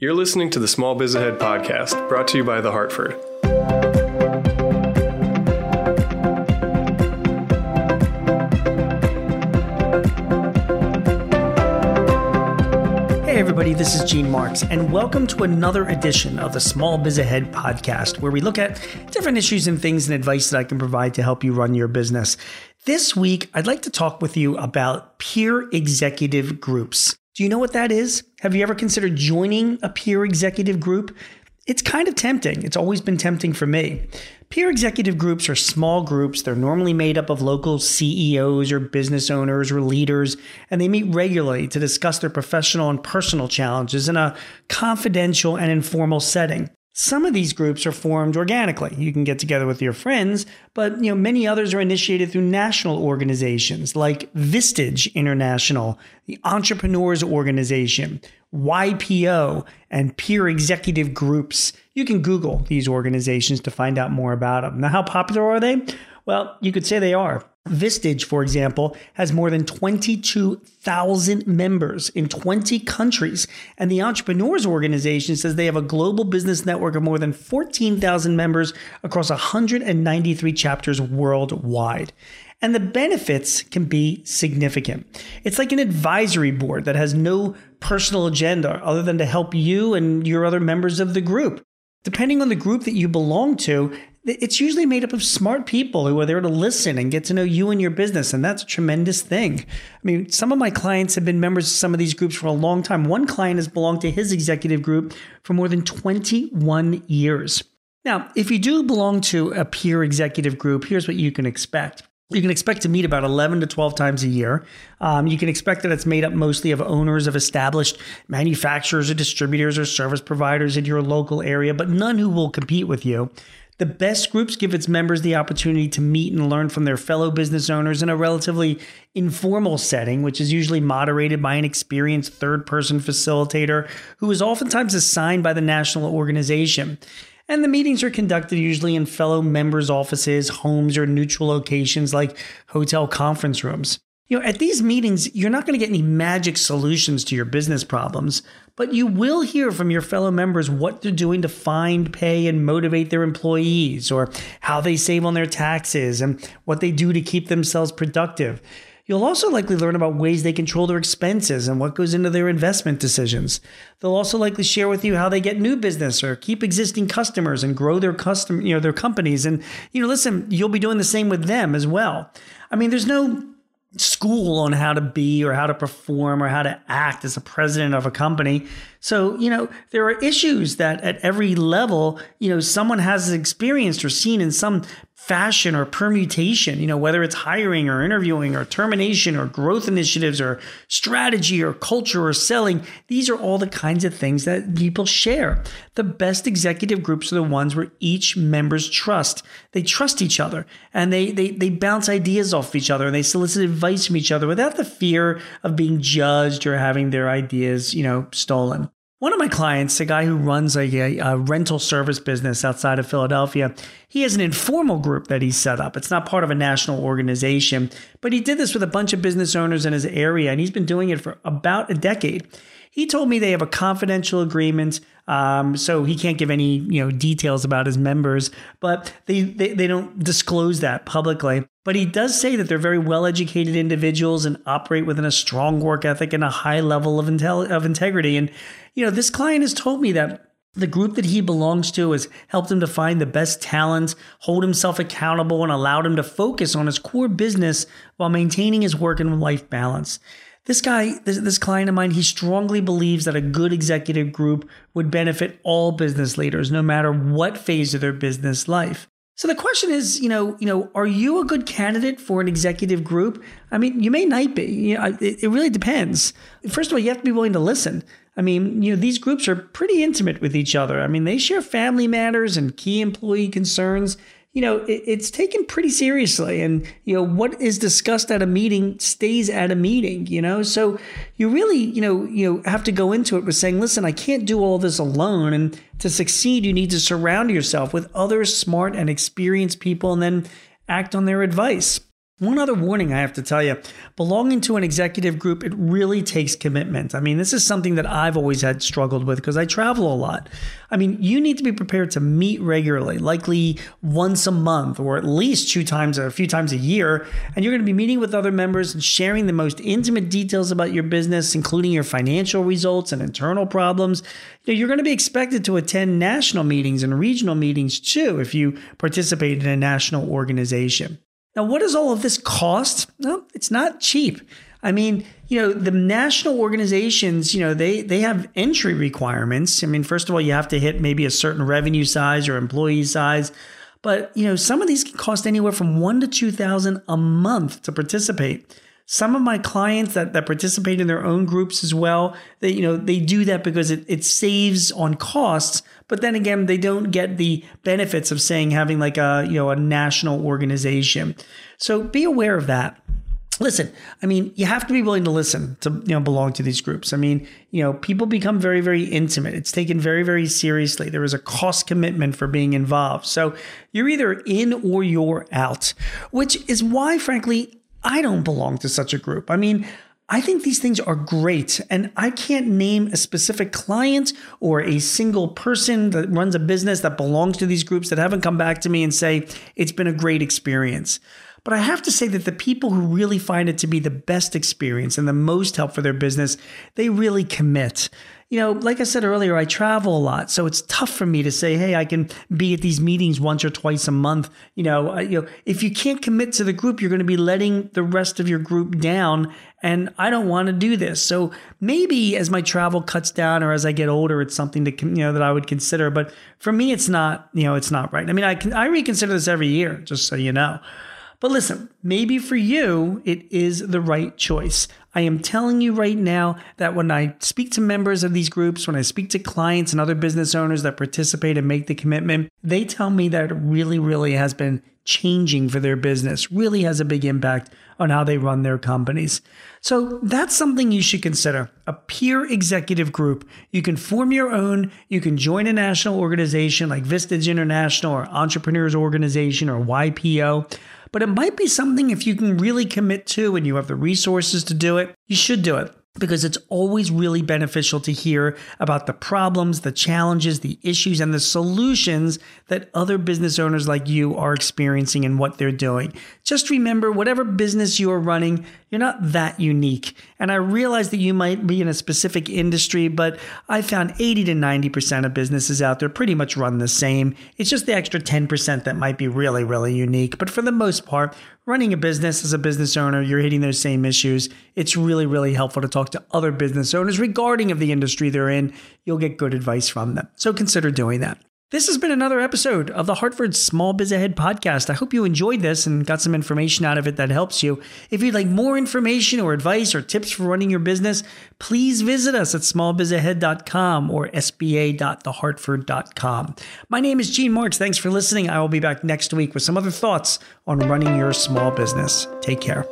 You're listening to the Small Biz Ahead podcast, brought to you by The Hartford. Hey, everybody, this is Gene Marks, and welcome to another edition of the Small Biz Ahead podcast, where we look at different issues and things and advice that I can provide to help you run your business. This week, I'd like to talk with you about peer executive groups. Do you know what that is? Have you ever considered joining a peer executive group? It's kind of tempting. It's always been tempting for me. Peer executive groups are small groups. They're normally made up of local CEOs or business owners or leaders, and they meet regularly to discuss their professional and personal challenges in a confidential and informal setting. Some of these groups are formed organically. You can get together with your friends, but you know many others are initiated through national organizations like Vistage International, the Entrepreneurs Organization, YPO, and peer executive groups. You can Google these organizations to find out more about them. Now, how popular are they? Well, you could say they are. Vistage, for example, has more than 22,000 members in 20 countries. And the Entrepreneurs Organization says they have a global business network of more than 14,000 members across 193 chapters worldwide. And the benefits can be significant. It's like an advisory board that has no personal agenda other than to help you and your other members of the group. Depending on the group that you belong to, it's usually made up of smart people who are there to listen and get to know you and your business. And that's a tremendous thing. I mean, some of my clients have been members of some of these groups for a long time. One client has belonged to his executive group for more than 21 years. Now, if you do belong to a peer executive group, here's what you can expect. You can expect to meet about 11 to 12 times a year. Um, you can expect that it's made up mostly of owners of established manufacturers or distributors or service providers in your local area, but none who will compete with you. The best groups give its members the opportunity to meet and learn from their fellow business owners in a relatively informal setting, which is usually moderated by an experienced third person facilitator who is oftentimes assigned by the national organization. And the meetings are conducted usually in fellow members' offices, homes, or neutral locations like hotel conference rooms. You know, at these meetings, you're not going to get any magic solutions to your business problems, but you will hear from your fellow members what they're doing to find, pay, and motivate their employees, or how they save on their taxes, and what they do to keep themselves productive. You'll also likely learn about ways they control their expenses and what goes into their investment decisions. They'll also likely share with you how they get new business or keep existing customers and grow their custom, you know, their companies. And you know, listen, you'll be doing the same with them as well. I mean, there's no school on how to be or how to perform or how to act as a president of a company. So, you know, there are issues that at every level, you know, someone has experienced or seen in some fashion or permutation, you know, whether it's hiring or interviewing or termination or growth initiatives or strategy or culture or selling. These are all the kinds of things that people share. The best executive groups are the ones where each members trust. They trust each other and they they they bounce ideas off each other and they solicit advice from each other without the fear of being judged or having their ideas, you know, stolen. One of my clients, a guy who runs a, a, rental service business outside of Philadelphia, he has an informal group that he's set up. It's not part of a national organization, but he did this with a bunch of business owners in his area, and he's been doing it for about a decade. He told me they have a confidential agreement, um, so he can't give any you know details about his members, but they, they they don't disclose that publicly. But he does say that they're very well educated individuals and operate within a strong work ethic and a high level of intel- of integrity. And you know, this client has told me that the group that he belongs to has helped him to find the best talent, hold himself accountable, and allowed him to focus on his core business while maintaining his work and life balance. This guy, this, this client of mine, he strongly believes that a good executive group would benefit all business leaders, no matter what phase of their business life. So the question is, you know, you know, are you a good candidate for an executive group? I mean, you may not be. You know, it, it really depends. First of all, you have to be willing to listen. I mean, you know, these groups are pretty intimate with each other. I mean, they share family matters and key employee concerns you know, it, it's taken pretty seriously. And, you know, what is discussed at a meeting stays at a meeting, you know? So you really, you know, you know, have to go into it with saying, listen, I can't do all this alone. And to succeed, you need to surround yourself with other smart and experienced people and then act on their advice. One other warning I have to tell you belonging to an executive group, it really takes commitment. I mean, this is something that I've always had struggled with because I travel a lot. I mean, you need to be prepared to meet regularly, likely once a month or at least two times, or a few times a year. And you're going to be meeting with other members and sharing the most intimate details about your business, including your financial results and internal problems. You know, you're going to be expected to attend national meetings and regional meetings too if you participate in a national organization. Now, what does all of this cost? No, it's not cheap. I mean, you know, the national organizations, you know, they they have entry requirements. I mean, first of all, you have to hit maybe a certain revenue size or employee size. But, you know, some of these can cost anywhere from 1 to 2000 a month to participate. Some of my clients that, that participate in their own groups as well, they, you know, they do that because it, it saves on costs. But then again, they don't get the benefits of saying having like a, you know, a national organization. So be aware of that listen i mean you have to be willing to listen to you know belong to these groups i mean you know people become very very intimate it's taken very very seriously there is a cost commitment for being involved so you're either in or you're out which is why frankly I don't belong to such a group. I mean, I think these things are great, and I can't name a specific client or a single person that runs a business that belongs to these groups that haven't come back to me and say it's been a great experience. But I have to say that the people who really find it to be the best experience and the most help for their business, they really commit you know, like I said earlier, I travel a lot, so it's tough for me to say, "Hey, I can be at these meetings once or twice a month." You know, you know, if you can't commit to the group, you're going to be letting the rest of your group down, and I don't want to do this. So maybe as my travel cuts down or as I get older, it's something to you know that I would consider. But for me, it's not. You know, it's not right. I mean, I can I reconsider this every year, just so you know. But listen, maybe for you, it is the right choice. I am telling you right now that when I speak to members of these groups, when I speak to clients and other business owners that participate and make the commitment, they tell me that it really, really has been changing for their business, really has a big impact on how they run their companies. So that's something you should consider a peer executive group. You can form your own, you can join a national organization like Vistage International or Entrepreneurs Organization or YPO but it might be something if you can really commit to and you have the resources to do it, you should do it because it's always really beneficial to hear about the problems, the challenges, the issues, and the solutions that other business owners like you are experiencing and what they're doing. Just remember, whatever business you are running, you're not that unique. And I realize that you might be in a specific industry, but I found 80 to 90% of businesses out there pretty much run the same. It's just the extra 10% that might be really, really unique. But for the most part, running a business as a business owner, you're hitting those same issues. It's really, really helpful to talk to other business owners regarding of the industry they're in. You'll get good advice from them. So consider doing that. This has been another episode of the Hartford Small Biz Ahead podcast. I hope you enjoyed this and got some information out of it that helps you. If you'd like more information or advice or tips for running your business, please visit us at smallbizahead.com or sba.thehartford.com. My name is Gene Marks. Thanks for listening. I will be back next week with some other thoughts on running your small business. Take care.